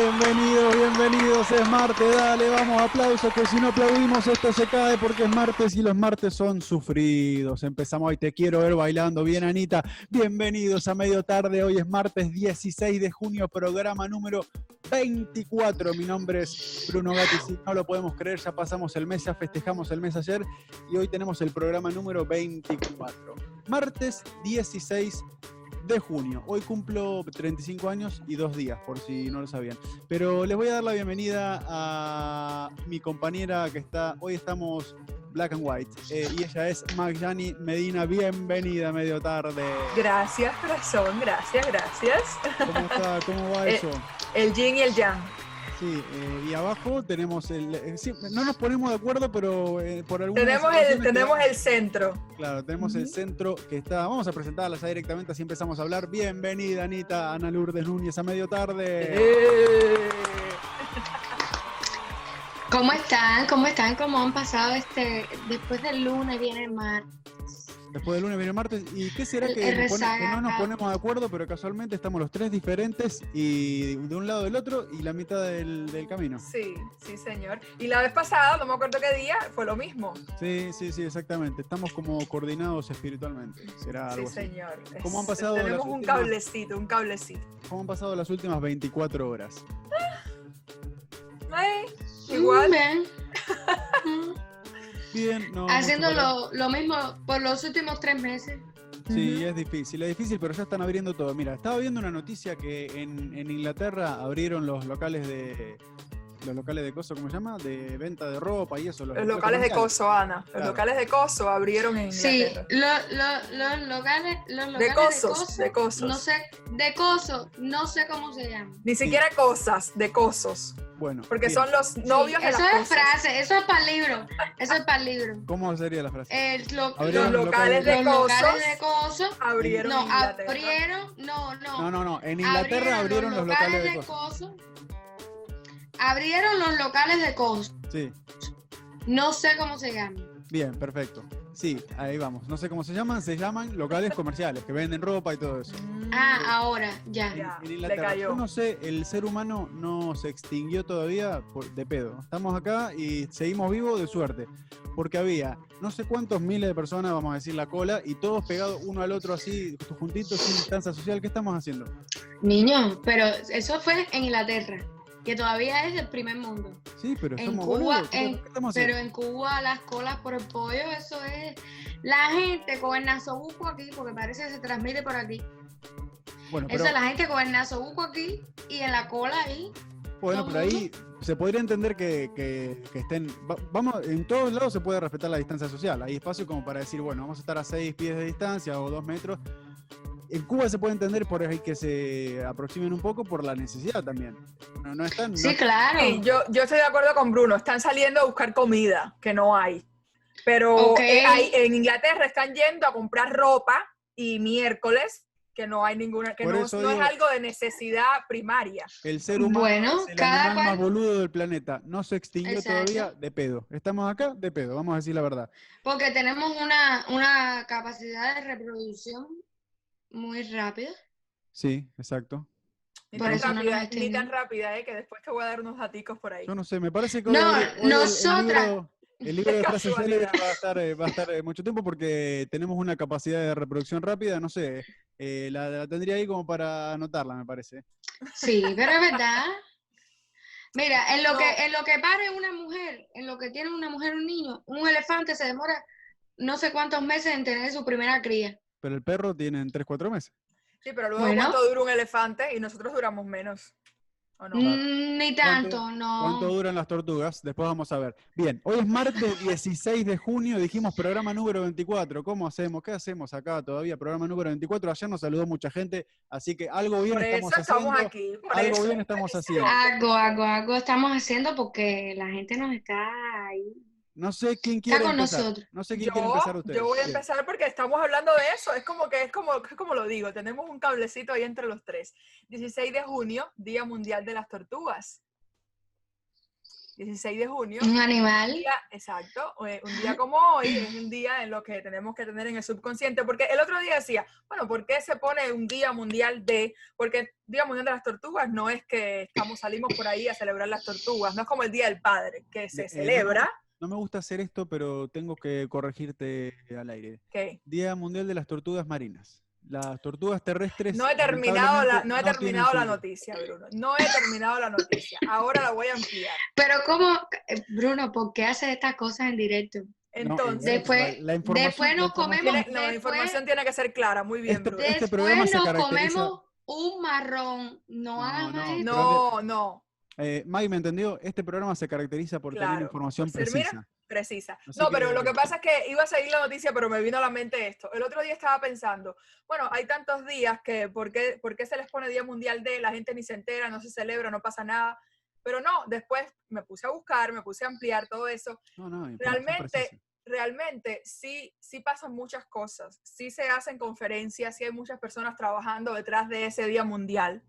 Bienvenidos, bienvenidos, es martes, dale, vamos, aplausos, que si no aplaudimos esto se cae porque es martes y los martes son sufridos. Empezamos hoy, te quiero ver bailando bien, Anita. Bienvenidos a medio tarde, hoy es martes 16 de junio, programa número 24. Mi nombre es Bruno Gatti, si no lo podemos creer, ya pasamos el mes, ya festejamos el mes ayer y hoy tenemos el programa número 24. Martes 16 de junio. Hoy cumplo 35 años y dos días, por si no lo sabían. Pero les voy a dar la bienvenida a mi compañera que está, hoy estamos Black and White, eh, y ella es Magyani Medina. Bienvenida, medio tarde. Gracias, corazón, gracias, gracias. ¿Cómo está? ¿Cómo va Eh, eso? El yin y el yang. Sí, eh, y abajo tenemos el. eh, sí, no nos ponemos de acuerdo, pero eh, por alguna Tenemos el, tenemos el centro. Claro, tenemos el centro que está. Vamos a presentarla ya directamente, así empezamos a hablar. Bienvenida, Anita, Ana Lourdes Núñez, a medio tarde. Eh, ¿Cómo están? ¿Cómo están? ¿Cómo han pasado este? Después del lunes viene el mar. Después del lunes viene el martes. ¿Y qué será El- que, el nos pone- que rezaga no nos ponemos de acuerdo, pero casualmente estamos los tres diferentes y de un lado del otro y la mitad del, del camino? Sí, sí, señor. Y la vez pasada, no me acuerdo qué día, fue lo mismo. Sí, sí, sí, exactamente. Estamos como coordinados espiritualmente. Será Sí, así. señor. ¿Cómo han pasado las Tenemos un últimas- cablecito, un cablecito. ¿Cómo han pasado las últimas 24 horas? Ay, igual. Mm. Bien, no. mucho Haciendo lo, lo mismo por los últimos tres meses. Sí, es difícil, es difícil, pero ya están abriendo todo. Mira, estaba viendo una noticia que en, en Inglaterra abrieron los locales de. Los locales de coso, ¿cómo se llama? De venta de ropa y eso. Los locales de coso, Ana. Los locales de coso abrieron en Sí, Inglaterra. lo- lo- los locales, los locales De cosos, coso, de cosos. No sé, de coso, no sé cómo se llama. Ni siquiera cosas, de cosos. Bueno. Porque bien. son los novios Sí, de eso las es cosas. frase, eso es para el libro. Eso es para el libro. ¿Cómo sería la frase? Eh, lo- Abrieron Los locales de los locales cosos de coso. abrieron No, en Inglaterra. abrieron, no, no. No, no, no. En Inglaterra abrieron, los locales de coso. coso. Abrieron los locales de coso. Sí, No sé cómo se llaman. bien, perfecto. Sí, ahí vamos. No sé cómo se llaman, se llaman locales comerciales, que venden ropa y todo eso. Ah, ahora, ya. Ya. En le Inglaterra. cayó. Yo no sé, el ser humano no se extinguió todavía por- de pedo. Estamos acá y seguimos vivos de suerte. Porque había no sé cuántos miles de personas, vamos a decir la cola, y todos pegados uno al otro así, juntitos, sin distancia social. ¿Qué estamos haciendo? Niño, pero eso fue en Inglaterra, que todavía es el primer mundo. Sí, pero En somos Cuba, boludos. ¿Qué, en- Pero en Cuba las colas por el pollo, eso es la gente con el nasobuco aquí, porque parece que se transmite por aquí. Bueno, Eso pero, es la gente con el nasobuco aquí y en la cola ahí. bueno, pero ahí se podría entender que, que- que estén. va- vamos, en todos lados se puede respetar la distancia social. Hay espacio como para decir, bueno, vamos a estar a seis pies de distancia o dos metros. En Cuba se puede entender por ahí que se aproximen un poco por la necesidad también. No, no están. Sí, no- claro. Sí, yo, yo estoy de acuerdo con Bruno. Están saliendo a buscar comida, que no hay. Pero eh, hay- en Inglaterra están yendo a comprar ropa y miércoles, que no hay ninguna, que Por no, eso no es digo- algo de necesidad primaria. El ser humano Bueno, es el cada animal más boludo del planeta. No se extinguió Exacto. todavía de pedo. Estamos acá de pedo, vamos a decir la verdad. Porque tenemos una, una capacidad de reproducción muy rápida. Sí, exacto. Ni Por tan eso no rápida, nos ni tan rápida, eh, que después te voy a dar unos daticos por ahí. Yo no sé, me parece que No, el- nosotras- libro, el libro de frases célebres va a estar, eh, va a estar eh, mucho tiempo porque tenemos una capacidad de reproducción rápida, no sé, eh, la, la tendría ahí como para anotarla, me parece. Sí, pero es verdad. Mira, en lo No. que en lo que pare una mujer, en lo que tiene una mujer un niño, un elefante se demora no sé cuántos meses en tener su primera cría. Pero el perro tiene en 3, 4 meses. Sí, pero luego Bueno. cuánto dura un elefante y nosotros duramos menos. ¿O no? Mm, Ni tanto, ¿Cuánto no. duran las tortugas? Después vamos a ver. Bien, hoy es martes 16 de junio, dijimos programa número 24. ¿Cómo hacemos? ¿Qué hacemos acá todavía? Programa número 24. Ayer nos saludó mucha gente, así que algo bien por eso estamos estamos haciendo. aquí. Por Algo eso. bien estamos haciendo. Algo, algo, algo estamos haciendo porque la gente nos está ahí. No sé quién quiere con empezar. nosotros. No sé quién quiere empezar Yo, ustedes. yo voy a empezar porque estamos hablando de eso. Es como que es como, es como lo digo, tenemos un cablecito ahí entre los tres. 16 de junio, Día Mundial de las Tortugas. 16 de junio. Un animal. día- exacto, eh, un día como hoy es un día en lo que tenemos que tener en el subconsciente, porque el otro día decía, bueno, ¿por qué se pone un día mundial de? Porque Día Mundial de las Tortugas no es que estamos, salimos por ahí a celebrar las tortugas, no es como el Día del Padre, que se Eh, celebra, No me gusta hacer esto, pero tengo que corregirte al aire. Día Mundial de las Tortugas Marinas. Las tortugas terrestres. no he terminado la, no he no terminado la noticia, Bruno, no he terminado la noticia, ahora la voy a ampliar. Pero cómo, Bruno, ¿por qué haces estas cosas en directo? Entonces, Después- la- la información- después nos comemos- tiene- no, la después- información tiene que ser clara, muy bien, Este- Bruno. este Después nos caracteriza- comemos un marrón. No, No, hagas no. No, no, Eh, ¿me entendió? Este programa se caracteriza por tener información precisa. precisa. Así No, pero que- lo que pasa es que iba a seguir la noticia, pero me vino a la mente esto. El otro día estaba pensando, bueno, hay tantos días que, ¿por qué, por qué se les pone Día Mundial de? La gente ni se entera, no se celebra, no pasa nada. Pero no, después me puse a buscar, me puse a ampliar todo eso. No, no, información Realmente, realmente sí, sí pasan muchas cosas. Sí se hacen conferencias, sí hay muchas personas trabajando detrás de ese Día Mundial.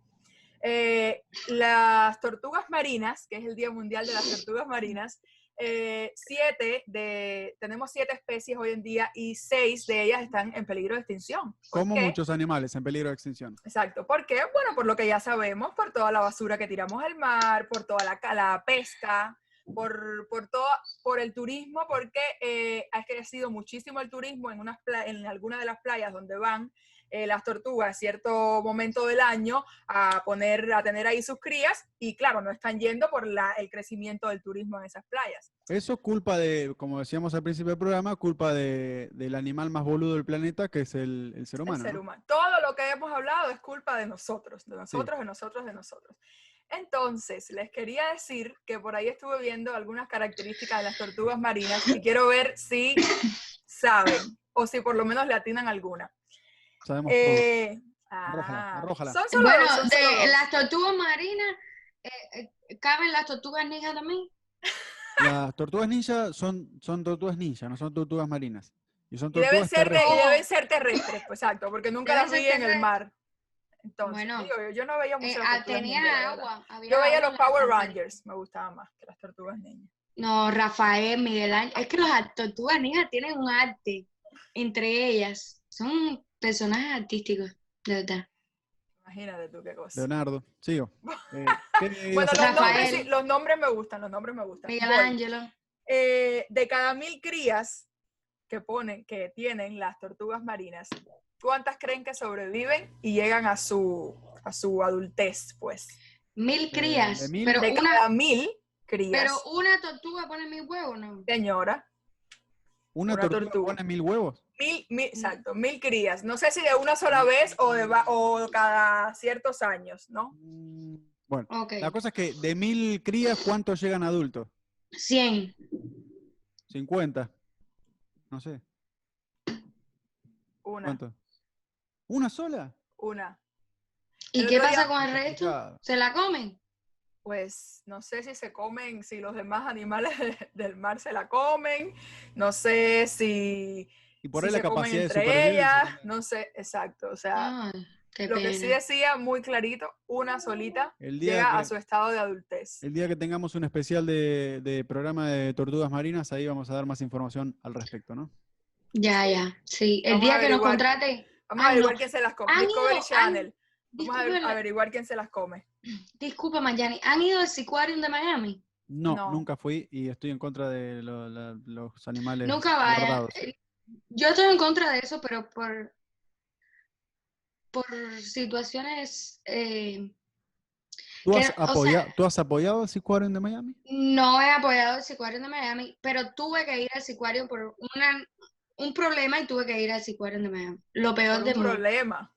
Eh, las tortugas marinas, que es el Día Mundial de las Tortugas Marinas, eh, siete de, tenemos siete especies hoy en día y seis de ellas están en peligro de extinción. ¿Por Como qué? muchos animales en peligro de extinción. Exacto. ¿Por qué? Bueno, por lo que ya sabemos, por toda la basura que tiramos al mar, por toda la, ca- la pesca, por, por, todo, por el turismo, porque eh, ha crecido muchísimo el turismo en, unas en algunas de las playas donde van eh, las tortugas cierto momento del año a poner, a tener ahí sus crías y claro, no están yendo por la, el crecimiento del turismo en esas playas. Eso es culpa de, como decíamos al principio del programa, culpa de, del animal más boludo del planeta, que es el, el ser humano. el ser ¿no? humano. Todo lo que hemos hablado es culpa de nosotros, de nosotros, de nosotros, de nosotros. Entonces, les quería decir que por ahí estuve viendo algunas características de las tortugas marinas y quiero ver si saben o si por lo menos le atinan alguna. Sabemos Eh, Arrójala, ah, arrójala. Son solo Bueno, dos, son solo de dos. las tortugas marinas, eh, eh, ¿caben las tortugas ninjas también? Las tortugas ninja son, son tortugas ninja, no son tortugas marinas. Y son Y deben tortugas ser, de- y terrestres. deben ser terrestres, pues exacto, porque nunca las vi en el mar. Entonces, Bueno, digo, yo, yo no veía mucho Eh, tortugas tenía ninja, agua. había Yo veía los Power. Rangers, me gustaban más que las tortugas ninjas. No, Rafael, Miguel Ángel. Es que las tortugas ninjas tienen un arte entre ellas. Son personajes artísticos, de verdad. Imagínate tú qué cosa. Leonardo, sigo. Eh, ¿qué ibas Bueno, los nombres, sí, los nombres me gustan, los nombres me gustan. Miguel. Ángelo. Eh, de cada mil crías que ponen, que tienen las tortugas marinas, ¿cuántas creen que sobreviven y llegan a su, a su adultez, pues? Mil crías. de mil- pero, De una, cada mil crías, pero una tortuga pone mil huevos, ¿no? señora, ¿Una, una tortuga, tortuga. pone mil huevos? mil, mil, exacto, mil crías. No sé si de una sola vez o, de, va- o cada ciertos años, ¿no? Mm, Bueno, la cosa es que de mil crías, ¿cuántos llegan adultos? 100. 50. No sé, Una, ¿cuántos? ¿Una sola? una. ¿Y El qué pasa día- con el resto? ¿Se la comen? Pues no sé si se comen, si los demás animales de- del mar se la comen, no sé si, Y por si ahí la se comen capacidad de entre ellas, no sé, exacto, o sea, qué lo que sí decía muy clarito, una solita El día, llega a que, su estado de adultez. el día que tengamos un especial de, de programa de tortugas marinas, ahí vamos a dar más información al respecto, ¿no? Ya, ya. Sí. El Vamos a día que nos averiguar. contraten. Vamos a Ay, no. averiguar quién se las come, Han Discovery Channel, vamos a averiguar quién se las come. Disculpa, Mayani. ¿Han ido al Seaquarium de Miami? No, No. nunca fui y estoy en contra de lo- la- los animales Nunca vaya. Eh, Yo estoy en contra de eso, pero por, por situaciones eh, ¿Tú que- has, o sea- ¿Tú has apoyado el Seaquarium de Miami? no he apoyado el Seaquarium de Miami, pero tuve que ir al Seaquarium por una, un problema y tuve que ir al Seaquarium de Miami. Lo peor Por del un problema.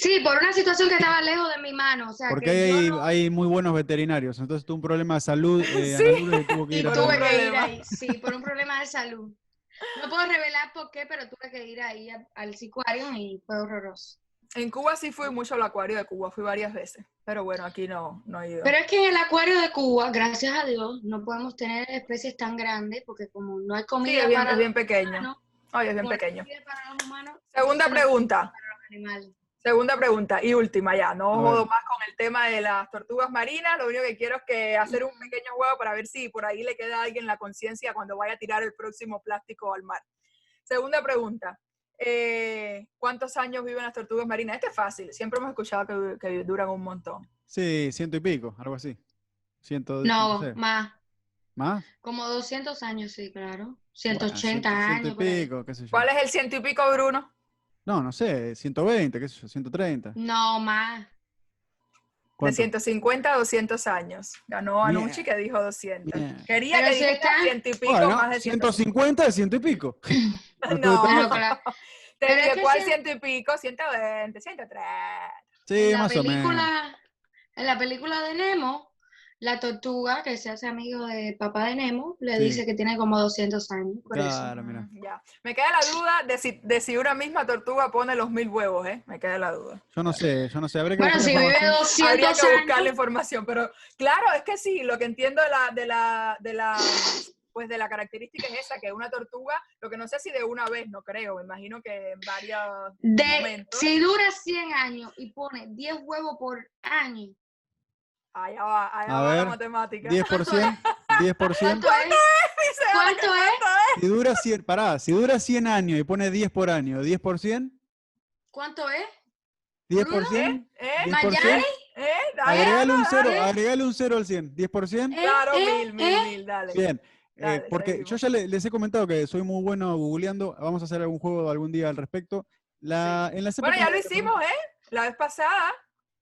Sí, por una situación que estaba lejos de mi mano. O sea, Porque que hay, no- hay muy buenos veterinarios, entonces tuvo un problema de salud. Eh, Sí. Tuvo que Y ir tuve que ir ahí, sí, por un problema de salud. No puedo revelar por qué, pero tuve que ir ahí a- al Seaquarium y fue horroroso. En Cuba sí fui mucho al acuario de Cuba, fui varias veces, pero bueno, aquí no, no he ido. Pero es que en el acuario de Cuba, gracias a Dios, no podemos tener especies tan grandes porque como no hay sí, comida es bien, para es bien los pequeño. humanos, Ay, es bien pequeño. comida para los humanos, Segunda pregunta. los animales. Segunda pregunta y última ya, no jodo más con el tema de las tortugas marinas, lo único que quiero es que hacer un pequeño juego para ver si por ahí le queda a alguien la conciencia cuando vaya a tirar el próximo plástico al mar. Segunda pregunta, eh, ¿cuántos años viven las tortugas marinas? Este es fácil, siempre hemos escuchado que, que duran un montón. Sí, ciento y pico, algo así. Ciento, No, sé. más. ¿Más? Como 200 años, sí, claro. Bueno, 180 ciento- años. Ciento y pico, qué sé yo. ¿Cuál es el ciento y pico, Bruno? No, no sé, 120, qué sé yo, 130. No, más. De ¿Cuánto? 150 a 200 años. Ganó Bien. Anucci que dijo 200. Bien. Quería Pero que si dijera está- ciento y pico Bueno, más de 150. 150 de ciento y pico. No, No, Pero claro, te pero dije, ¿cuál si- ciento y pico? 120, 130. Sí, en la más o menos. película, en la película de Nemo, la tortuga que se hace amigo de papá de Nemo le Sí. dice que tiene como 200 años. Por eso. Claro, mira. Mm, Ya. Me queda la duda de si, de si una misma tortuga pone los mil huevos, ¿eh? Me queda la duda. Yo no sé, yo no sé. Habría que Bueno, buscar si vive información. Habría 200 que buscar la información, pero claro, es que sí, lo que entiendo de la, de la, de la, pues de la característica es esa, que una tortuga, lo que no sé si de una vez, no creo, me imagino que en varios de, momentos. si dura 100 años y pone 10 huevos por año, Allá va, allá A va la ver, matemática. 10%, 10%. ¿cuánto es? ¿Cuánto es? Si dura 100, pará, si dura 100 años y pone 10 por año, 10 por 100, ¿Cuánto es? 10 Bruno, por 100, ¿Eh? 10 por Mayari, 100, ¿Eh? Dale, agregale un cero, dale. agregale un cero al 100, 10 por 100, ¿Eh? Claro, ¿Eh? mil, mil, ¿Eh? mil, dale. bien. Eh, Dale, porque yo seguimos. ya le- les he comentado que soy muy bueno googleando, vamos a hacer algún juego algún día al respecto. La, en las Bueno, ya lo hicimos, ¿eh? La vez pasada.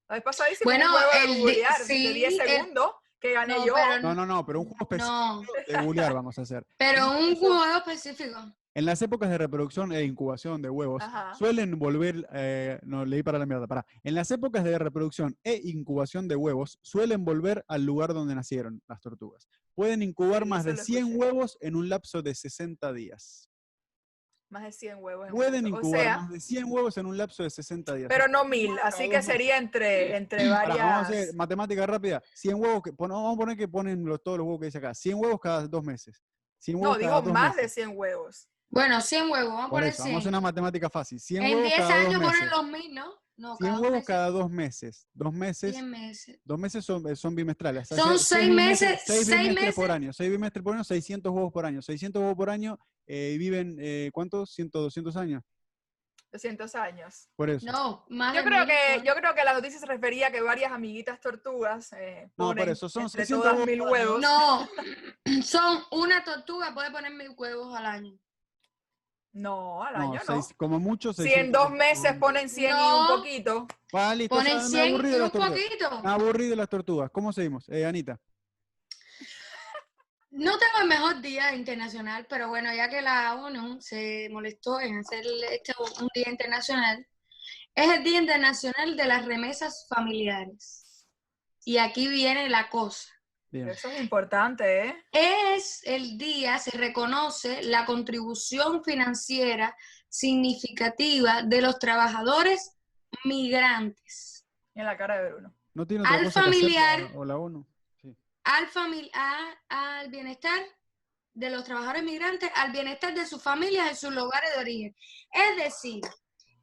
La vez pasada hicimos Bueno, un juego de el de- googlear de sí, 10 el- segundos que gané No, yo. pero No, no, no, pero un juego específico No, de googlear vamos a hacer. pero un juego específico. En las épocas de reproducción e incubación de huevos, Ajá. suelen volver, eh, no, leí para la mierda, para. En las épocas de reproducción e incubación de huevos, suelen volver al lugar donde nacieron las tortugas. Pueden incubar Sí, más de lo 100 escuché. huevos en un lapso de 60 días. Más de 100 huevos. en un Pueden minuto. incubar O sea, más de 100 huevos en un lapso de 60 días. pero no mil. cada Así dos que sería entre, entre Pará, vamos a varias. hacer matemática rápida. 100 huevos, que, vamos a poner que ponen los- todos los huevos que dice acá. 100 huevos cada dos meses. 100 No, huevos digo cada dos más de meses. 100 huevos. Bueno, 100 huevos, vamos a Por poner eso, vamos a 100. hacer una matemática fácil. 100 En huevos 10 cada dos años ponen meses. los mil, ¿no? No, 100 cada dos huevos meses. cada dos meses. Dos meses. 100 meses. Dos meses son, eh, son bimestrales. Son Hace- seis meses- Seis seis bimestres por meses. año. Seis bimestres por año, 600 huevos por año. 600 huevos por año eh, y viven, eh, ¿cuántos? 100, 200 años. 200 años. Por eso. No, más Yo creo que, por- yo creo que la noticia se refería a que varias amiguitas tortugas eh, No, por ponen eso, son entre 600 todas huevos mil por huevos. No, son una tortuga, puede poner mil huevos al año. No, al No, año no. seis- como mucho Si en 600 dos meses ponen 100 y No. un poquito. Ya Ponen me 100 aburrí y un las tortugas. poquito. De las tortugas. ¿Cómo seguimos? Eh, Anita. No tengo el mejor día internacional, pero bueno, ya que la ONU se molestó en hacer este un día internacional, es el Día Internacional de las Remesas Familiares. Y aquí viene la cosa. Bien. Eso es importante, ¿eh? Es el día, se reconoce la contribución financiera significativa de los trabajadores migrantes En la cara de Bruno. ¿No tiene otra Al cosa que hacer familiar- la- o la ONU? Al, famili- a- al bienestar de los trabajadores migrantes, al bienestar de sus familias en sus lugares de origen. Es decir,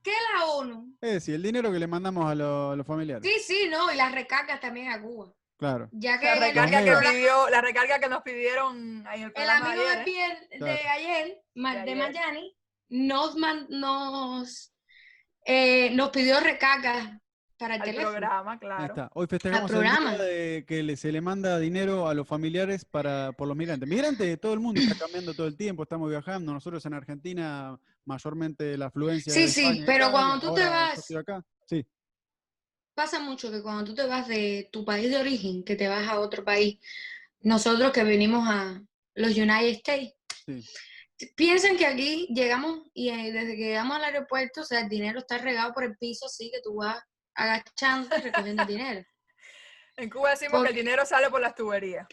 que la ONU, Es decir, el dinero que le mandamos a, lo- a los familiares. sí, sí, no, y las recargas también a Cuba. Claro. Ya que La recarga, que pidió, la recarga que nos pidieron en el amigo de ayer, ¿eh? Pierre- de Claro. ayer, De de ayer. Mayani, nos, man- nos, eh, nos pidió recargas para el al teléfono. programa, Ahí claro. está. Hoy festejamos el día de que le- se le manda dinero a los familiares para, por los migrantes. Migrantes, todo el mundo está cambiando todo el tiempo, estamos viajando. Nosotros en Argentina, mayormente la afluencia. Sí, de sí, España pero cuando tú te vas- acá. Sí, pasa mucho que cuando tú te vas de tu país de origen, que te vas a otro país, nosotros que venimos a los United States, sí. piensan que aquí llegamos y eh, desde que llegamos al aeropuerto, o sea, el dinero está regado por el piso, así que tú vas agachando y recogiendo dinero. En Cuba decimos que el dinero sale por las tuberías.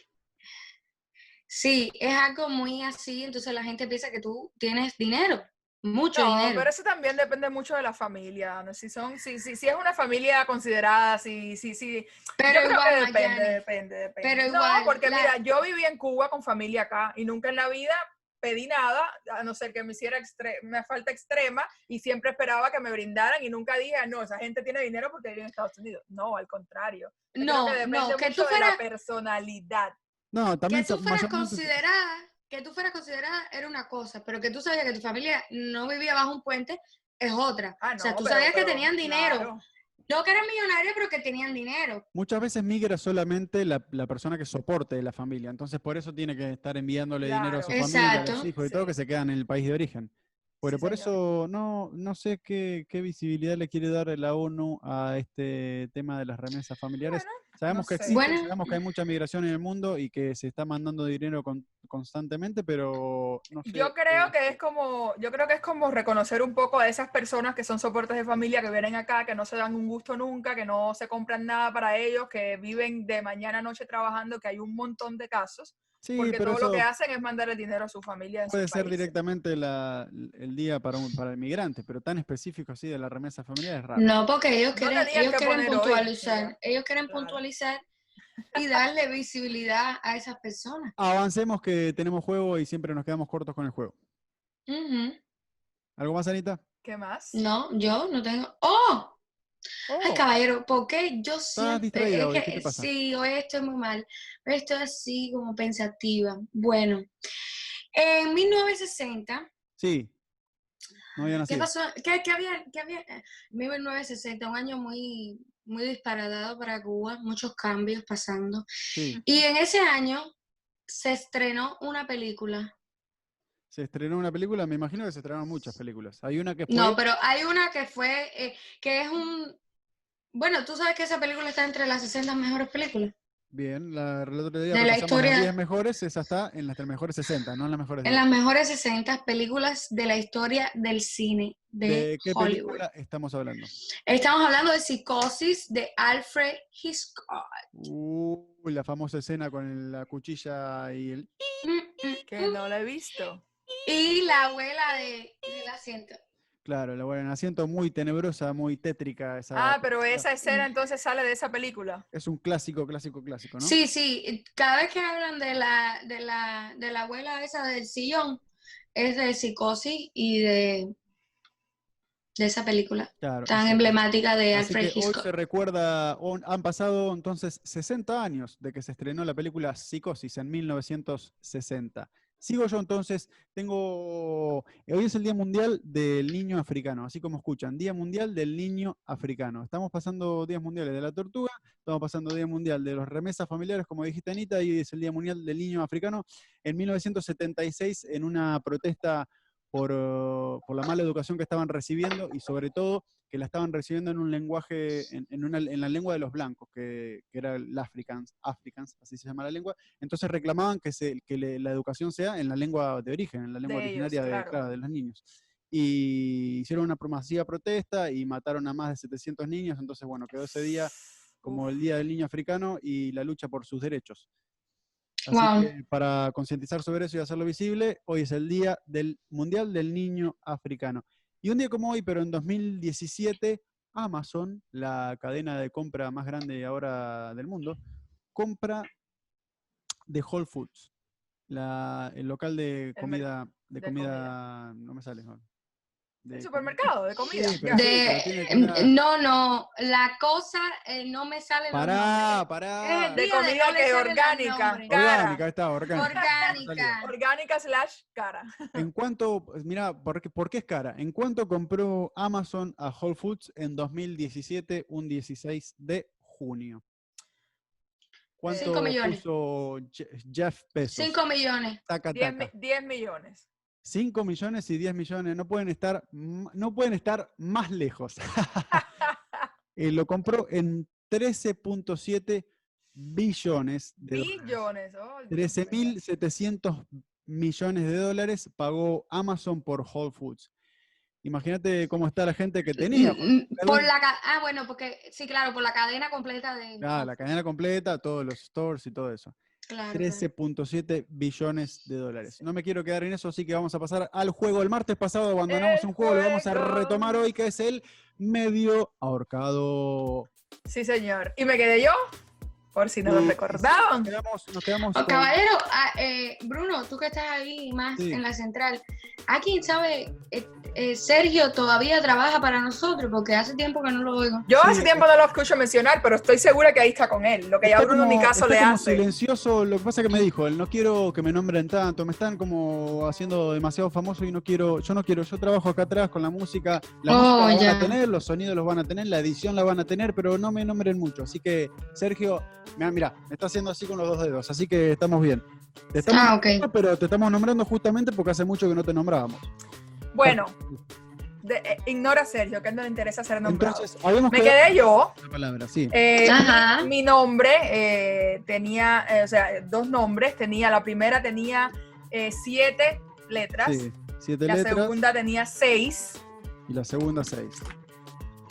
Sí, es algo muy así, entonces la gente piensa que tú tienes dinero, mucho No, dinero. pero eso también depende mucho de la familia. ¿no? Si son, si, si, si es una familia considerada, si, si, si. Pero yo creo igual, que depende, Mayani, depende, depende. pero no, igual, porque la- mira, yo viví en Cuba con familia acá y nunca en la vida pedí nada, a no ser que me hiciera una falta extrema, y siempre esperaba que me brindaran y nunca dije, "Ah, no, esa gente tiene dinero porque vive en Estados Unidos. No, al contrario. Yo No, que no, que tú de la fueras, personalidad. No, que también tú sa- fueras considerada, que tú fueras considerada era una cosa, pero que tú sabías que tu familia no vivía bajo un puente es otra. Ah, o sea, tú pero- sabías que tenían dinero. claro. No que eran millonarios, pero que tenían dinero. Muchas veces migra solamente la, la persona que soporte de la familia, entonces por eso tiene que estar enviándole dinero a su familia, a los Exacto. hijos y todo, Sí. que se quedan en el país de origen. Pero Sí, por señor. eso no, no sé qué, qué visibilidad le quiere dar la ONU a este tema de las remesas familiares. Bueno, sabemos no que existe, Bueno. sabemos que hay mucha migración en el mundo y que se está mandando dinero con- constantemente, pero no sé. Yo creo que es como, yo creo que es como reconocer un poco a esas personas que son soportes de familia que vienen acá, que no se dan un gusto nunca, que no se compran nada para ellos, que viven de mañana a noche trabajando, que hay un montón de casos, Sí, porque pero todo lo que hacen es mandar el dinero a su familia. puede ser países. directamente la- el día para, un- para el migrante, pero tan específico así de la remesa familiar es raro. No, porque ellos quieren, ellos que quieren hoy, puntualizar, ellos quieren claro. puntualizar y darle visibilidad a esas personas. Avancemos que tenemos juego y siempre nos quedamos cortos con el juego. ¿Algo más, Anita? ¿Qué más? No, yo no tengo. ¡Oh! Ay, Oh, caballero, ¿por qué yo siempre... distraída es hoy, que ¿qué te pasa? Sí, hoy estoy muy mal. Estoy así como pensativa. Bueno, en 1960, sí. No había ¿qué pasó? ¿Qué, qué había? qué había? Eh, 1960, un año muy, muy disparatado para Cuba, muchos cambios pasando. Sí. Y en ese año se estrenó una película. Se estrenó una película, me imagino que se estrenaron muchas películas. Hay una que fue. No, pero hay una que fue, eh, que es un... Bueno, tú sabes que esa película está entre las 60 mejores películas. Bien, la el otro día De la repasamos las historia- 10 mejores, esa está en las mejores 60, no en las mejores En 10. las mejores 60 películas de la historia del cine de, ¿De qué Hollywood. película estamos hablando? Estamos hablando de Psicosis de Alfred Hitchcock. Uy, la famosa escena con la cuchilla y el. Mm, mm, Que mm. no la he visto. Y la abuela de, del asiento. Claro, la buena asiento muy tenebrosa, muy tétrica. Esa Ah, pero esa escena entonces sale de esa película. Es un clásico, clásico, clásico, ¿no? Sí, sí. Cada vez que hablan de la, de la, de la abuela esa del sillón, es de Psicosis y de, de esa película Claro. tan exacto. emblemática de Así Alfred que hoy Hitchcock. se recuerda, han pasado entonces 60 años de que se estrenó la película Psicosis en 1960. Sigo yo entonces, tengo, hoy es el Día Mundial del Niño Africano, así como escuchan, Día Mundial del Niño Africano. Estamos pasando días mundiales de la tortuga, estamos pasando Día Mundial de los remesas familiares, como dijiste Anita, y es el Día Mundial del Niño Africano. En 1976, en una protesta por, eh, por la mala educación que estaban recibiendo y sobre todo que la estaban recibiendo en un lenguaje, en, en una- en la lengua de los blancos, que, que era el Afrikaans, Afrikaans, así se llama la lengua. Entonces reclamaban que, se, que le- la educación sea en la lengua de origen, en la lengua De ellos, originaria de, claro. claro, de los niños. Y hicieron una masiva protesta y mataron a más de 700 niños, entonces bueno, quedó ese día como el Día del Niño Africano y la lucha por sus derechos. Así Guau. que para concientizar sobre eso y hacerlo visible, hoy es el Día del Mundial del Niño Africano. Y un día como hoy, pero en 2017, Amazon, la cadena de compra más grande ahora del mundo, compra de Whole Foods, la- el local de comida, de, de comida, no me sale, no. De El supermercado de comida. Sí, De, em, no, no, la cosa eh, no me sale Pará, pará. De comida le que orgánica. Orgánica, está, orgánica. Orgánica. Orgánica slash cara. ¿En cuánto, mira, ¿por qué, por qué es cara? ¿En cuánto compró Amazon a Whole Foods en 2017, un 16 de junio? ¿Cuánto Cinco millones. puso Je- Jeff Bezos? 5 millones. Taca, 10, taca. mi- 10 millones. 5 millones y 10 millones no pueden estar, no pueden estar más lejos. Eh, lo compró en 13.7 billones de dólares. Billones. oh, Dios mío. 13.700 millones de dólares pagó Amazon por Whole Foods. Imagínate cómo está la gente que tenía. Mm, mm, Por la ah, bueno, porque sí, claro, por la cadena completa de. Ah, la cadena completa, todos los stores y todo eso. Claro, claro. 13.7 billones de dólares. No me quiero quedar en eso, así que vamos a pasar al juego. El martes pasado abandonamos El un juego, lo vamos a juego. retomar hoy, que es el medio ahorcado. Sí, señor. ¿Y me quedé yo? Por si no lo recordaban. Nos quedamos, nos quedamos Oh, con- caballero, ah, eh, Bruno, tú que estás ahí más Sí. en la central, ¿a quién sabe? eh, eh, Sergio todavía trabaja para nosotros porque hace tiempo que no lo oigo. Yo Sí, hace tiempo no lo escucho mencionar, pero estoy segura que ahí está con él. Lo que ya Bruno ni como- caso está le como hace. silencioso, lo que pasa es que me dijo, él no quiero que me nombren tanto, me están como haciendo demasiado famoso y no quiero, yo no quiero, yo trabajo acá atrás con la música, la Oh, música la van a tener, los sonidos los van a tener, la edición la van a tener, pero no me nombren mucho, así que Sergio, mira, mira, me está haciendo así con los dos dedos, así que estamos bien. Te estamos Ah, ok. nombrando, pero te estamos nombrando justamente porque hace mucho que no te nombrábamos. Bueno, de- eh, ignora a Sergio, que a él no le interesa ser nombrado. Entonces, habíamos Me quedado- quedé yo. la palabra, sí. Eh, Ajá. Mi nombre eh, tenía, eh, o sea, dos nombres. Tenía, la primera tenía eh, siete letras. Sí, siete La letras segunda tenía seis. y la segunda seis.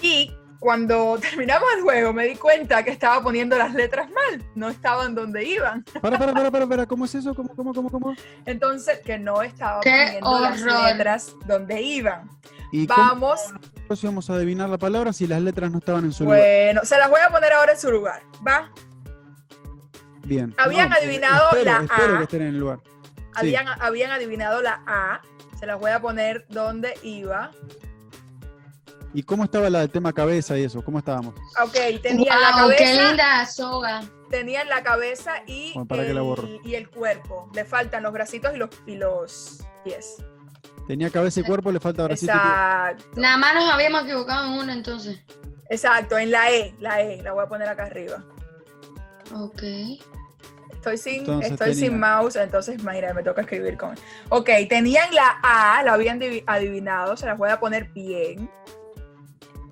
Y cuando terminamos el juego me di cuenta que estaba poniendo las letras mal. No estaban donde iban. Para, para, para, para, para, ¿cómo es eso? ¿Cómo, cómo, cómo, cómo? Entonces, que no estaba ¡Qué poniendo las horror! letras donde iban. ¿Y Vamos. nosotros íbamos a adivinar la palabra si las letras no estaban en su lugar? Bueno, se las voy a poner ahora en su lugar. ¿Va? Bien. habían adivinado espero, la espero A. que estén en el lugar. Sí. Habían, habían adivinado la A. Se las voy a poner donde iba. ¿Y cómo estaba la del tema cabeza y eso? ¿Cómo estábamos? Ok, tenían la Wow, qué cabeza. linda soga. tenían la cabeza y, Bueno, ¿para qué la borro? el, y el cuerpo. Le faltan los bracitos y los, y los pies. Tenía cabeza y cuerpo, le falta bracito. y pie. Exacto. Nada más nos habíamos equivocado en una entonces. Exacto, en la E, la E, la voy a poner acá arriba. Ok. Estoy sin, Entonces estoy sin mouse, entonces mira, me toca escribir con. Ok, tenían la A, la habían divi- adivinado, se las voy a poner bien.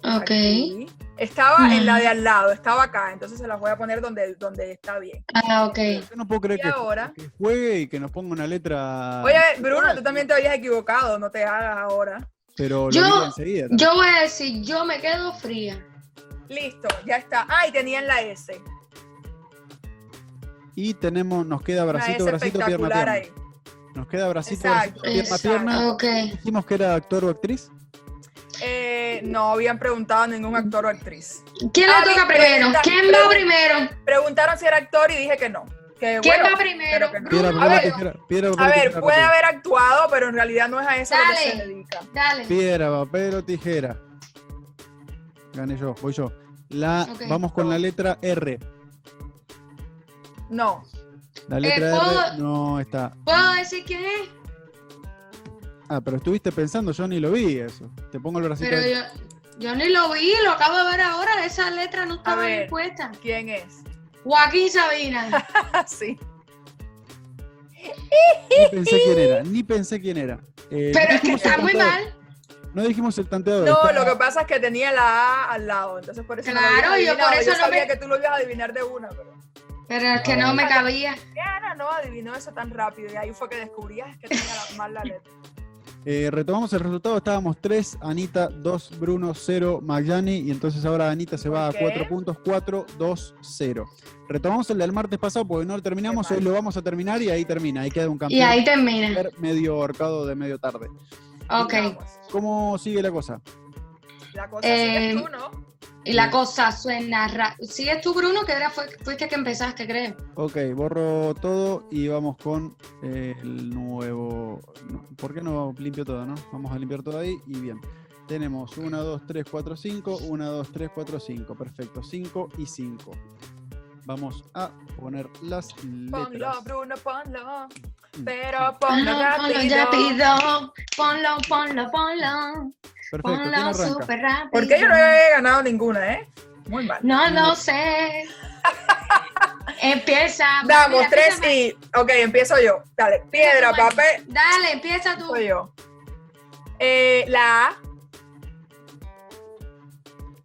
Ok. aquí. Estaba en la de al lado, estaba acá, entonces se las voy a poner donde, donde está bien. Ah, ok. Yo no puedo creer Y que, ahora- que juegue y que nos ponga una letra. Oye, Bruno, tú también te habías equivocado, no te hagas ahora. Pero lo Yo- digo enseguida. también. Yo voy a decir, yo me quedo fría. Listo, ya está. Ah, y tenían la S. Y tenemos, nos queda Una bracito, S bracito, pierna, espectacular pierna. ahí. Nos queda bracito, Exacto. bracito, pierna, Exacto. pierna. Ok. Dijimos que era actor o actriz. Eh, no habían preguntado a ningún actor o actriz. ¿Quién Ah, le toca primero? ¿Quién va primero? Preguntaron si era actor y dije que no. Que, ¿Quién bueno, va primero? pero que no. Piedra, a ver. Piedra, A ver, tijera, puede haber actuado, pero en realidad no es a eso lo que se Dale. dedica. Dale. Piedra, papel o tijera. Gané yo, voy yo. La. Vamos con la letra R. No. La letra Eh, ¿puedo- R no está. ¿Puedo decir quién es? Ah, pero estuviste pensando, yo ni lo vi eso. Te pongo el bracito. Pero yo, yo ni lo vi, lo acabo de ver ahora. Esa letra no estaba ver. bien puesta. ¿Quién es? Joaquín Sabina. sí. Ni pensé quién era, ni pensé quién era. Eh, Pero no es que está muy mal. No dijimos el tanteador. No, está- lo que pasa es que tenía la A al lado, entonces por eso no lo Claro, había yo por eso yo no sabía me- que tú lo ibas a adivinar de una, pero Pero es que no me cabía. ¿qué Ana no adivinó eso tan rápido? Y ahí fue que descubrías que tenía la- mal la letra. Eh, retomamos el resultado, estábamos 3, Anita 2, Bruno 0, Magyani, y entonces ahora Anita se va ¿Por a qué? 4 puntos, 4, 2, 0. Retomamos el del martes pasado porque no lo terminamos, hoy lo vamos a terminar y ahí termina, ahí queda un Y campeón ahí termina. medio ahorcado de medio tarde. Ok. ¿Cómo sigue la cosa? La cosa Eh, sigues tú, ¿no? Y la cosa suena raro. ¿Sigues tú, Bruno? Que era, fue, fuiste que empezaste, creo. Ok, borro todo y vamos con eh, el nuevo... ¿Por qué no limpio todo, no? Vamos a limpiar todo ahí y bien. Tenemos 1, 2, 3, 4, 5, 1, 2, 3, 4, 5. Perfecto, 5 y 5. Vamos a poner las Ponlo, letras. Bruno, ponlo. Mm, Pero Ponlo, ponlo ponlo rápido. rápido. Ponlo, ponlo, ponlo. Perfecto, ¿quién Ponlo arranca? súper rápido. ¿Por qué yo no he ganado ninguna, eh? Muy mal. No lo sé. Empieza. Damos Mira, tres y. Ok, empiezo yo. Dale. Piedra, papel. Dale, empieza tú. Soy yo. Eh, la A.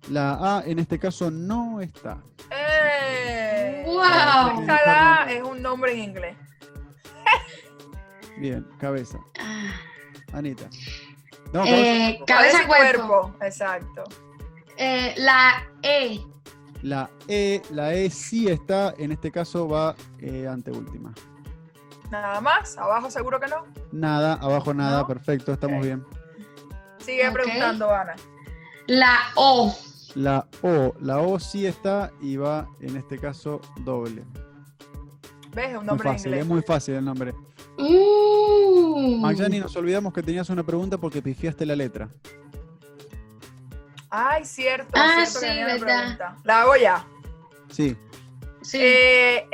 La A en este caso no está. Eh, Wow. Esta la es un nombre en inglés. Bien, cabeza. Ah, Anita. No, eh, cabeza. cabeza, y cuerpo. Exacto. Eh, la E. La E, la E sí está, en este caso va eh, anteúltima. Nada más. Abajo seguro que no. Nada, abajo nada, ¿No? perfecto, estamos bien. Sigue preguntando, Ana. La O. La O, la O sí está y va en este caso doble. ¿Ves? Es un Muy nombre en fácil, inglés. es muy fácil el nombre. Mm. Magyani, nos olvidamos que tenías una pregunta porque pifiaste la letra. Ay, cierto. Ah, cierto que una verdad. pregunta. La hago ya. Sí, Sí. Eh,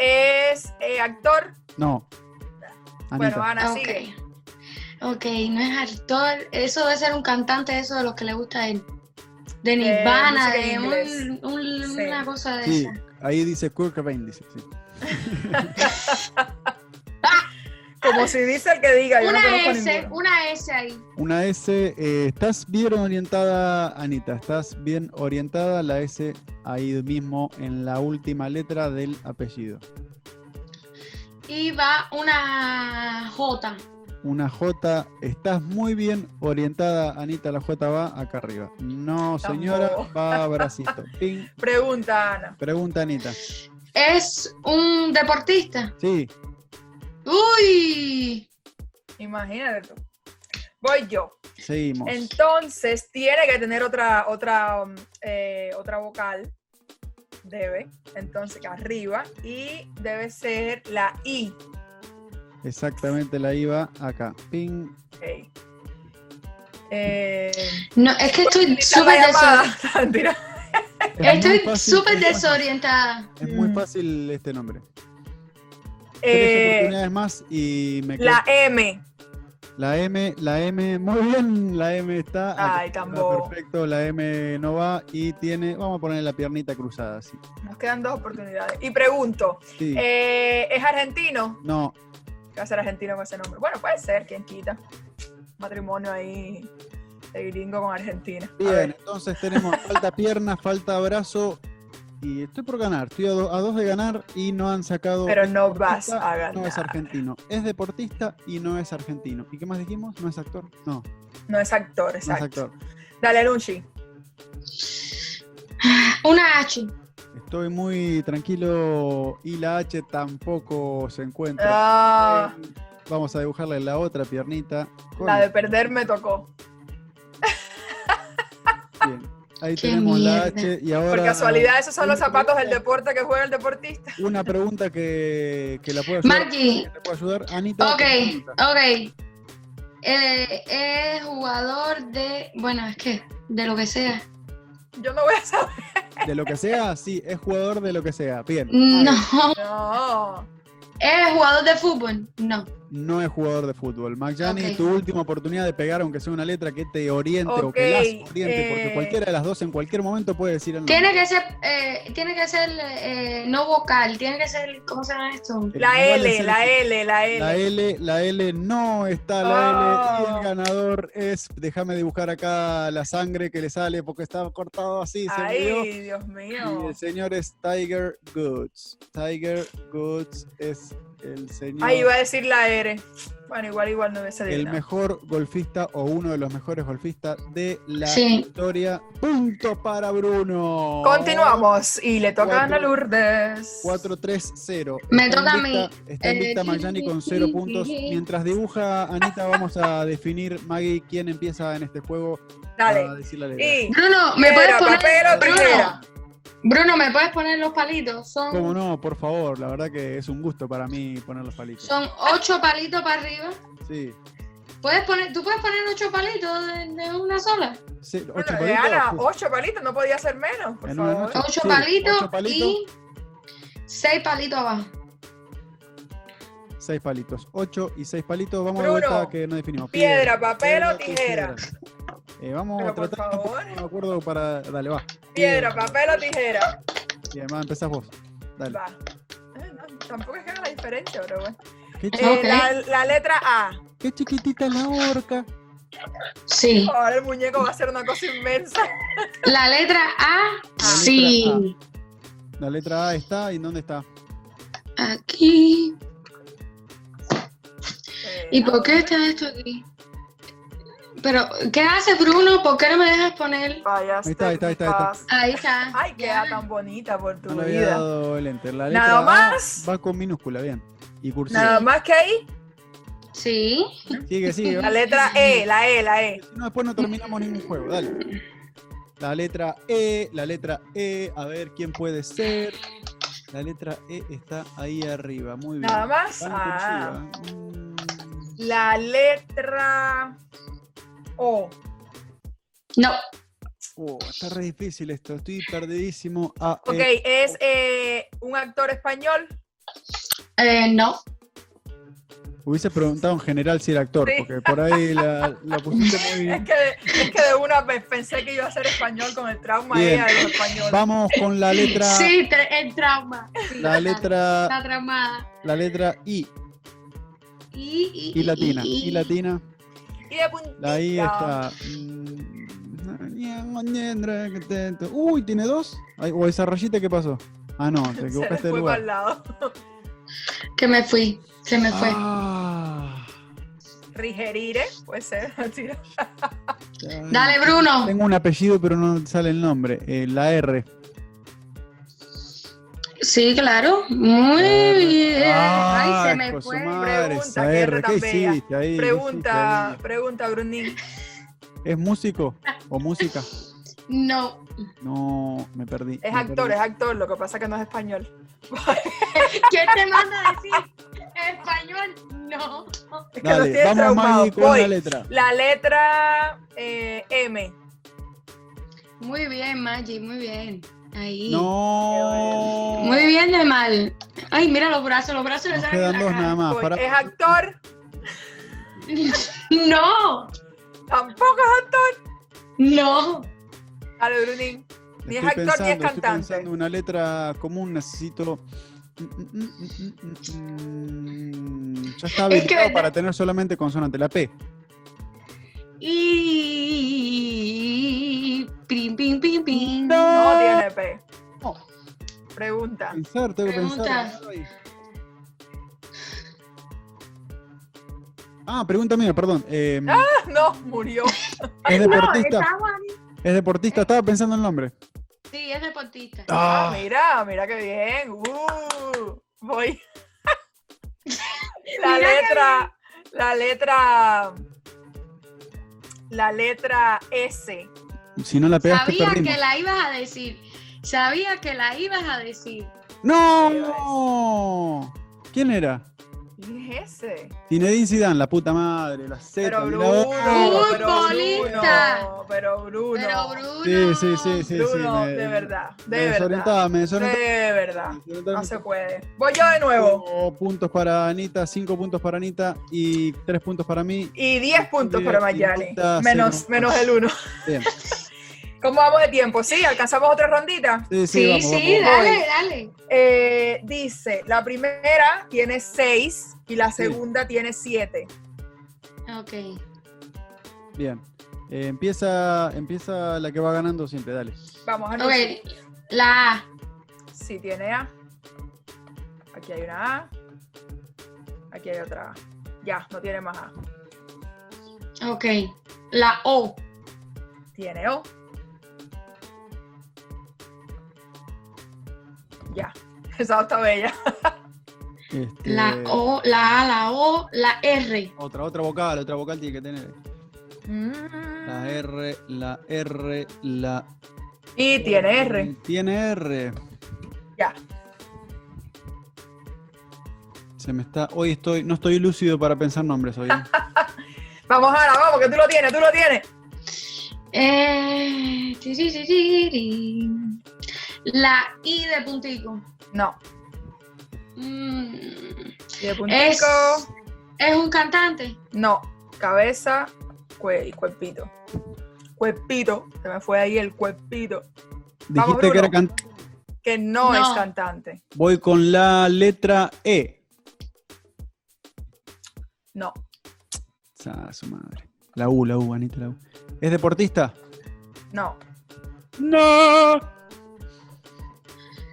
es eh, actor. no. Bueno. Ana, ok. sigue. Ok, no es actor. Eso debe ser un cantante, eso de los que le gusta a él. De De Nirvana, de inglés. un- un- Sí. una cosa de Sí, esa. ahí dice Kurt Cobain, dice. sí. Como si dice el que diga, yo no Una conozco S, una S ahí. Una S, eh, estás bien orientada, Anita, estás bien orientada, la S ahí mismo en la última letra del apellido. Y va una J. Una J, estás muy bien orientada, Anita, la J va acá arriba. No, señora, Tampoco. va bracito. Ping. Pregunta, Ana. Pregunta, Anita. Es un deportista. Sí, Uy. Imagínate tú. Voy yo. seguimos. Entonces, tiene que tener otra, otra, um, eh, otra vocal. Debe. Entonces, arriba. Y debe ser la I. Exactamente, la iba acá. Ping. Eh, No, es que estoy súper la deso- llamada. Mentira. Es muy Estoy fácil, súper desorientada. Es muy fácil este nombre. Tres Eh, oportunidades más y me quedo. la M. La M, la M, muy bien, la M está. acá Ay, está, tampoco. Perfecto, la M no va y tiene, vamos a poner la piernita cruzada, así. Nos quedan dos oportunidades. Y pregunto, Sí, eh, ¿es argentino? no, ¿Qué va a ser argentino con ese nombre? Bueno, puede ser, quien quita. Matrimonio ahí de gringo con Argentina. Bien, entonces tenemos falta pierna, falta brazo y estoy por ganar, estoy a, do- a dos de ganar y no han sacado. pero no vas a ganar. No es argentino, es deportista y no es argentino. ¿Y qué más dijimos? ¿No es actor? No, No es actor, no es exacto. actor. Dale, Lunchi. Una H. Estoy muy tranquilo y la H tampoco se encuentra. Ah, Eh, Vamos a dibujarle la otra piernita. con- la de perder me tocó. Bien. Ahí Qué tenemos la. H y ahora. Por casualidad, esos son los zapatos del deporte que juega el deportista. Una pregunta que, que la puedo ayudar. Margie. que te puedo ayudar. Anita. Ok, ok. Eh, es jugador de. Bueno, es que, de lo que sea. Yo no voy a saber. De lo que sea, sí, es jugador de lo que sea. Bien. No. No. ¿Es jugador de fútbol? No. No es jugador de fútbol. Magyani, Ok. tu última oportunidad de pegar, aunque sea una letra que te oriente o que las oriente, porque eh, cualquiera de las dos en cualquier momento puede decir el nombre. Tiene que ser, eh, tiene que ser eh, no vocal, tiene que ser, ¿cómo se llama esto? La L, el la L, la L. La L, la L no está la L y Oh. el ganador es, déjame dibujar acá la sangre que le sale porque está cortado así, se me dio. Ay, Dios Y mío. el señor es Tiger Goods. Tiger Goods es el señor, Ahí iba a decir la R. Bueno, igual, igual no hubiese dicho el nada. mejor golfista o uno de los mejores golfistas de la Sí. historia. Punto para Bruno. Continuamos y le toca a Ana Cuatro. Lourdes. Me 4-3-0. Está en toca a mí. Está en Eh, vista Magyani con 0 puntos. Mientras dibuja Anita, vamos a definir, Maggie, quién empieza en este juego. a Dale. decir la letra. Y Bruno, ¿me puedes poner? papel o Bruno, tijera. Bruno, ¿me puedes poner los palitos? Son, Cómo no, por favor, la verdad que es un gusto para mí poner los palitos. son ocho palitos para arriba. Sí. ¿Puedes poner, ¿Tú puedes poner ocho palitos de, de una sola? Sí, ocho palitos. Ana, ocho palitos, no podía ser menos, por En favor. Ocho Sí, palitos, ocho palitos. y seis palitos abajo. Seis palitos. Ocho y seis palitos. Vamos Bruno, de vuelta que no definimos. piedra, papel o piedra, tijera. Eh, vamos Pero a por tratar favor. ponernos de acuerdo para. Dale, va. Piedra, papel o tijera. Y además empezás vos. Dale. Va. Eh, no, tampoco es que haga la diferencia, pero bueno. Eh, la, la letra A. qué chiquitita la horca. Sí. Ahora el muñeco va a ser una cosa inmensa. La letra A, letra sí. La letra A está. ¿Y dónde está? Aquí. Eh, ¿Y por qué está esto aquí? Pero, ¿qué hace Bruno? ¿Por qué no me dejas poner? Ahí está, ahí está, ahí está, ahí está. Ay, queda tan bonita por tu No vida. dado el enter. La letra Nada más. va con minúscula, bien. Y cursiva. Nada más que ahí. Sí. Sigue, sigue. La letra E, la E, la E. Si no, después no terminamos ningún juego. Dale. La letra E, la letra E, a ver quién puede ser. La letra E está ahí arriba, muy bien. Nada más. Ah, la letra O. No. oh, está re difícil esto, estoy perdidísimo. Ah, Ok, eh, es eh, un actor español. Eh, no. hubiese preguntado en general si era actor, Sí. porque por ahí la, la pusiste muy Es que, es que de una vez pensé que iba a ser español con el trauma Bien. ella de los españoles. Vamos con la letra, Sí, el trauma. Sí, la letra, La traumada. la letra I, Y, I latina, I latina. Y de puntita. I está. mm, Uy, ¿tiene dos? ¿O esa rayita qué pasó? Ah, no, te equivocaste de fue para lugar. el lado. Que me fui. Se me fue. Ah, Rigerire, puede ser. Dale, Bruno. Tengo un apellido, pero no sale el nombre. Eh, la R. Sí, claro. Muy bien. Ah, Ay, se me fue. madre, Pregunta, R. ¿Qué hiciste ahí? ¿Qué Pregunta, hiciste pregunta, Brunín. ahí? ¿Es músico o música? No. No, me perdí. Es me actor, perdí. es actor, lo que pasa es que no es español. ¿Quién te manda a decir español? No. Es que Dale, vamos traumados. Maggie con Voy. la letra. La letra eh, M. Muy bien, Maggie, muy bien. Ahí. No. Muy bien, de mal. Ay, mira los brazos, los brazos le Nos salen en quedan la dos nada más. Voy. Para... Es actor, No, tampoco es actor. no. Dale, Brunín. Ni es actor ni es pensando, estoy cantante. pensando una letra común, necesito. Ya está Es que- habilitado para tener solamente consonante, la P. Y. Pim, pim, pim, pim. No tiene P. No. Pregunta. Pensar, tengo que Pregunta. pensar. Ah, pregunta mía, perdón. Eh, No, murió. ¿Es deportista? ¿Es deportista? Estaba pensando en el nombre. Sí, es deportista. Ah, Ah, mira, mira qué bien. Uh, voy. la Mira letra, la letra, la letra S. si no la pegaste, Sabía perdimos. que la ibas a decir. Sabía que la ibas a decir. ¡No! ¿Quién era? ¿Quién es ese? Zinedine Zidane, la puta madre, la Z. Pero Bruno, Futbolista. Bruno, pero Bruno. Pero Bruno. Sí, sí, sí, sí. Bruno, me- de verdad, Me de verdad. desorientaba, me desorientaba. De verdad. No se puede. Voy yo de nuevo. Cinco puntos para Anita, 5 puntos para Anita y 3 puntos para mí. Y 10 puntos para Mayani. Menos, menos el 1. Bien. ¿Cómo vamos de tiempo? ¿Sí? ¿Alcanzamos otra rondita? Sí, sí, Sí, vamos, sí, vamos, vamos. dale, dale. Eh, dice, la primera tiene 6 y la segunda tiene 7. Ok. Bien. Eh, empieza, empieza la que va ganando siempre, dale. Vamos a Ok. La A. Sí, tiene A. Aquí hay una A. Aquí hay otra A. Ya, no tiene más A. Ok. La O. Tiene O. Ya. Esa está bella. Este, La O, la A, la O, la R. Otra, otra vocal, otra vocal tiene que tener. La R, la R, la. Y tiene R. Tiene R. Ya. Se me está. Hoy estoy. No estoy lúcido para pensar nombres hoy. ¿eh? Vamos, Ana, vamos, que tú lo tienes, tú lo tienes. Eh, La I de puntico. No. Mm, Y de puntico. Es, es un cantante. No. Cabeza, cue y cuerpito. Cuerpito. Se me fue ahí el cuerpito. Vamos, Dijiste que era Bruno. can- Que no, No. es cantante. Voy con la letra E. No. Ah, su madre. La U, la U, Anita, la U. ¿Es deportista? No. ¡No!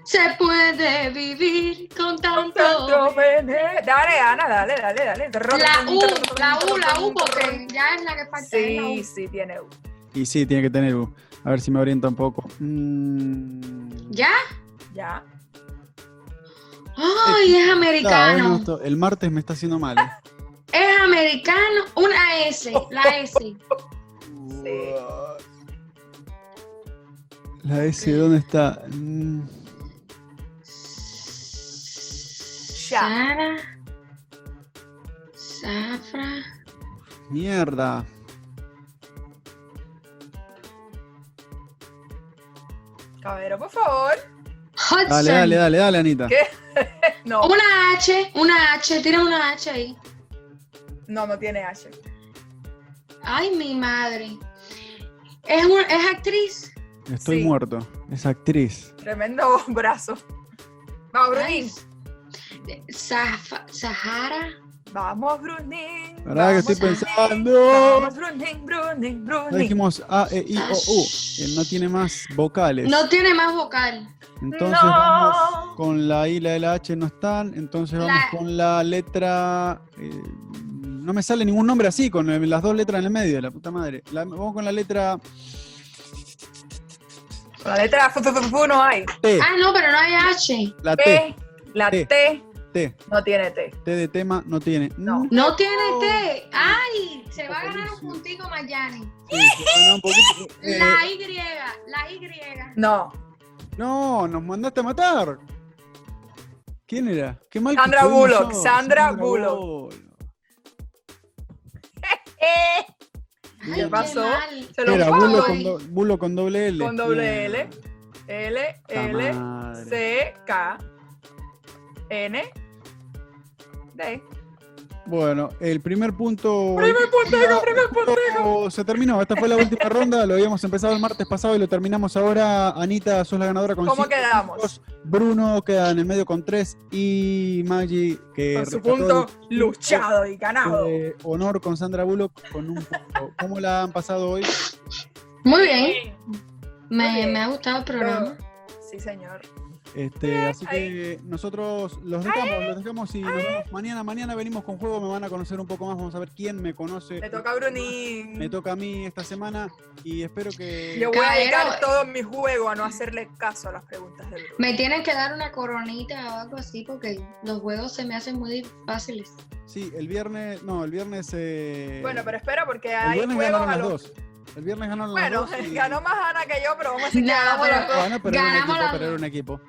Se puede vivir con Con tanto. vene- Dale, Ana, dale, dale, dale. La U, la U, la U, porque ya es la que falta. es Sí, sí, tiene U. Y sí, tiene que tener U. A ver si me orienta un poco. Mm. ¿Ya? Ya. Ay, es hoy no americano. el martes me está haciendo mal. ¿eh? Es americano. Una S, la S. La S, ¿dónde está? Mm, Sara. Zafra. mierda. Caballero, por favor. Hudson. Dale, dale, dale, dale, Anita. ¿Qué? No, Una H, una H, tira una H ahí. no, no tiene H. Ay, mi madre. ¿Es, un- es actriz? Estoy Sí. muerto. Es actriz. Tremendo brazo. Vamos. Zafa- Sahara. Vamos, Brunín. ¿Verdad que vamos, estoy pensando? Vamos, Brunín, Brunín, Ya Brunín. dijimos A, E, I, O, U. Él no tiene más vocales. No tiene más vocal. Entonces No. vamos con la I, la L, la H no están. Entonces vamos La- con la letra. eh, no me sale ningún nombre así, con las dos letras en el medio, la puta madre. La- vamos con la letra Con la letra fu no hay. T. Ah, no, pero no hay H. La T. T. La T. T T. no tiene T. T de tema no tiene. No. No tiene T. Ay, se va a ganar un puntico Mayani. Poquito. Eh, La Y, la Y. No. no, nos mandaste a matar. ¿Quién era? Qué mal Sandra Bullock. Sandra Bullock. Bullock. Ay, ¿Qué pasó? mal. Se lo Era pongo Bullock hoy. con, do- Bullock con doble L. con doble L. L, L. C, K, N, D. Bueno, el primer punto. Primer puntero, primer punto se terminó. Esta fue la última ronda. Lo habíamos empezado el martes pasado y lo terminamos ahora. Anita, sos la ganadora con ¿Cómo cinco quedamos? puntos. Bruno queda en el medio con tres. Y Maggi, que Con su punto luchado y ganado. eh, honor con Sandra Bullock con un punto. ¿Cómo la han pasado hoy? Muy bien. Muy Me, bien. me ha gustado el programa. Sí, señor. Este, así ahí. que nosotros los dejamos, los dejamos y nos vemos mañana. Mañana venimos con juego, me van a conocer un poco más, vamos a ver quién me conoce. Le toca a Brunín. Me toca a mí esta semana y espero que... Yo voy a dedicar todo mi juego a no hacerle caso a las preguntas de Bruno. Me tienen que dar una coronita o algo así porque los juegos se me hacen muy fáciles. Sí, el viernes, no, el viernes... eh, Bueno, pero espera, porque el hay viernes juegos a los. dos. El viernes ganaron Bueno, las dos. y- ganó más Ana que yo, pero vamos a decir que No, ganamos pero- los dos. Bueno, pero era un Ganamos equipo, pero era un equipo.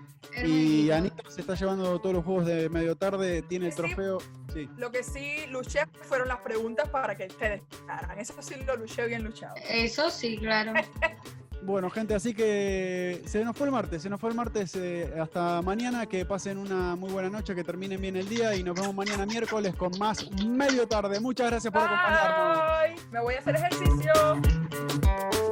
Y. Anita se está llevando todos los juegos de medio tarde, tiene el trofeo. Sí. Lo que sí luché fueron las preguntas para que ustedes ganaran. Eso sí lo luché bien luchado. Eso sí, claro. Bueno, gente, así que se nos fue el martes, se nos fue el martes eh, hasta mañana, que pasen una muy buena noche, que terminen bien el día y nos vemos mañana miércoles con más medio tarde. Muchas gracias por acompañarnos. Me voy a hacer ejercicio.